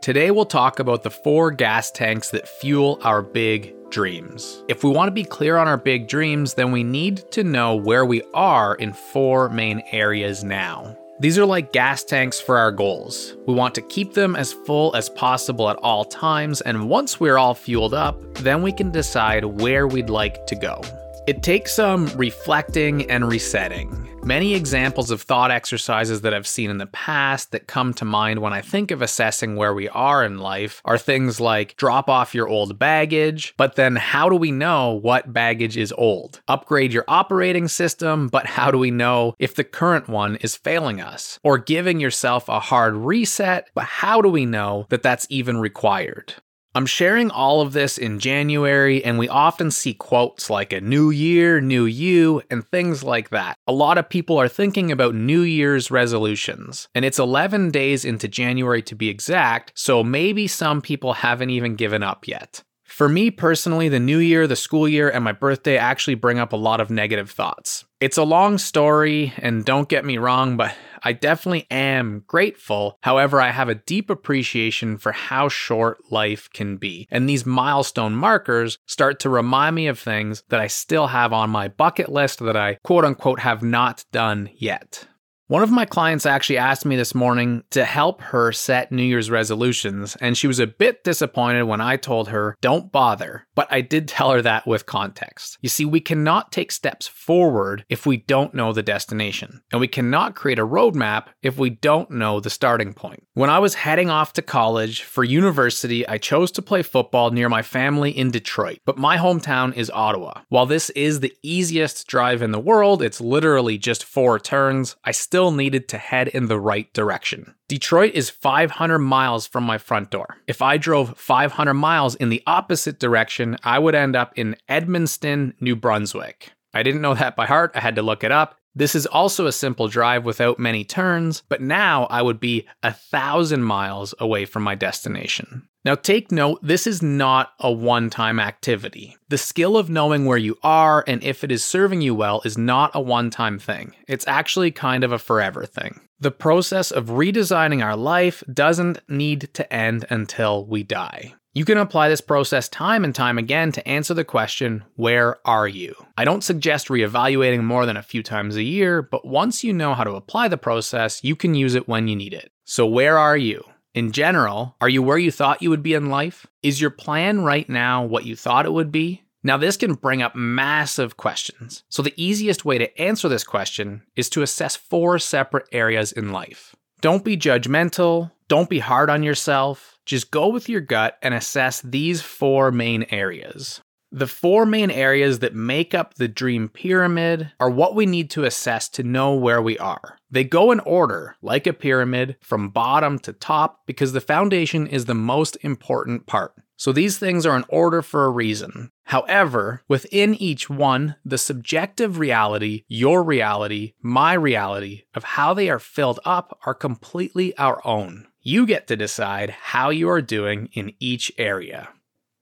Today, we'll talk about the four gas tanks that fuel our big dreams. If we want to be clear on our big dreams, then we need to know where we are in four main areas now. These are like gas tanks for our goals. We want to keep them as full as possible at all times, and once we're all fueled up, then we can decide where we'd like to go. It takes some reflecting and resetting. Many examples of thought exercises that I've seen in the past that come to mind when I think of assessing where we are in life are things like drop off your old baggage, but then how do we know what baggage is old? Upgrade your operating system, but how do we know if the current one is failing us? Or giving yourself a hard reset, but how do we know that that's even required? I'm sharing all of this in January, and we often see quotes like a new year, new you, and things like that. A lot of people are thinking about New Year's resolutions, and it's 11 days into January to be exact, so maybe some people haven't even given up yet. For me personally, the new year, the school year, and my birthday actually bring up a lot of negative thoughts. It's a long story, and don't get me wrong, but I definitely am grateful. However, I have a deep appreciation for how short life can be. And these milestone markers start to remind me of things that I still have on my bucket list that I quote unquote have not done yet. One of my clients actually asked me this morning to help her set New Year's resolutions, and she was a bit disappointed when I told her, don't bother. But I did tell her that with context. You see, we cannot take steps forward if we don't know the destination, and we cannot create a roadmap if we don't know the starting point. When I was heading off to college for university, I chose to play football near my family in Detroit, but my hometown is Ottawa. While this is the easiest drive in the world, it's literally just four turns, I still still needed to head in the right direction. Detroit is 500 miles from my front door. If I drove 500 miles in the opposite direction, I would end up in Edmundston, New Brunswick. I didn't know that by heart, I had to look it up. This is also a simple drive without many turns, but now I would be a thousand miles away from my destination. Now, take note, this is not a one time activity. The skill of knowing where you are and if it is serving you well is not a one time thing. It's actually kind of a forever thing. The process of redesigning our life doesn't need to end until we die. You can apply this process time and time again to answer the question, Where are you? I don't suggest reevaluating more than a few times a year, but once you know how to apply the process, you can use it when you need it. So, where are you? In general, are you where you thought you would be in life? Is your plan right now what you thought it would be? Now, this can bring up massive questions. So, the easiest way to answer this question is to assess four separate areas in life. Don't be judgmental, don't be hard on yourself. Just go with your gut and assess these four main areas. The four main areas that make up the dream pyramid are what we need to assess to know where we are. They go in order, like a pyramid, from bottom to top, because the foundation is the most important part. So these things are in order for a reason. However, within each one, the subjective reality, your reality, my reality, of how they are filled up are completely our own. You get to decide how you are doing in each area.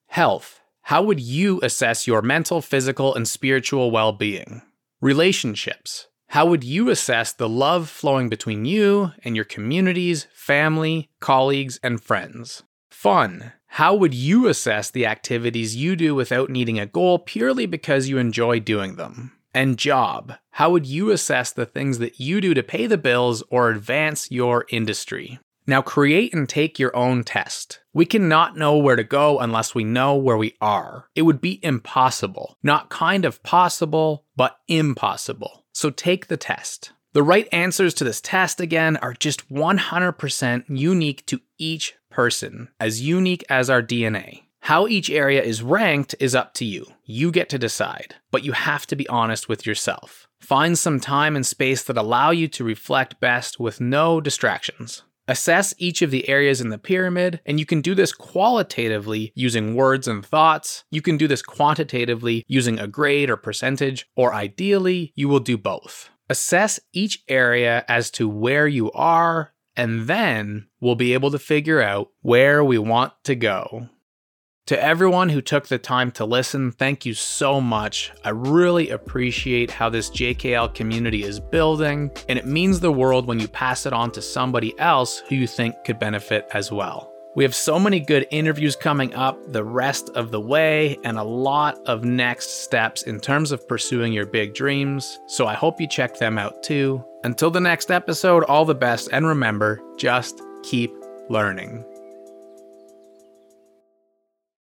Health. How would you assess your mental, physical, and spiritual well being? Relationships. How would you assess the love flowing between you and your communities, family, colleagues, and friends? Fun. How would you assess the activities you do without needing a goal purely because you enjoy doing them? And job. How would you assess the things that you do to pay the bills or advance your industry? Now create and take your own test. We cannot know where to go unless we know where we are. It would be impossible. Not kind of possible, but impossible. So take the test. The right answers to this test, again, are just 100% unique to each person, as unique as our DNA. How each area is ranked is up to you. You get to decide, but you have to be honest with yourself. Find some time and space that allow you to reflect best with no distractions. Assess each of the areas in the pyramid, and you can do this qualitatively using words and thoughts. You can do this quantitatively using a grade or percentage, or ideally, you will do both. Assess each area as to where you are, and then we'll be able to figure out where we want to go. To everyone who took the time to listen, thank you so much. I really appreciate how this JKL community is building, and it means the world when you pass it on to somebody else who you think could benefit as well. We have so many good interviews coming up the rest of the way and a lot of next steps in terms of pursuing your big dreams, so I hope you check them out too. Until the next episode, all the best, and remember just keep learning.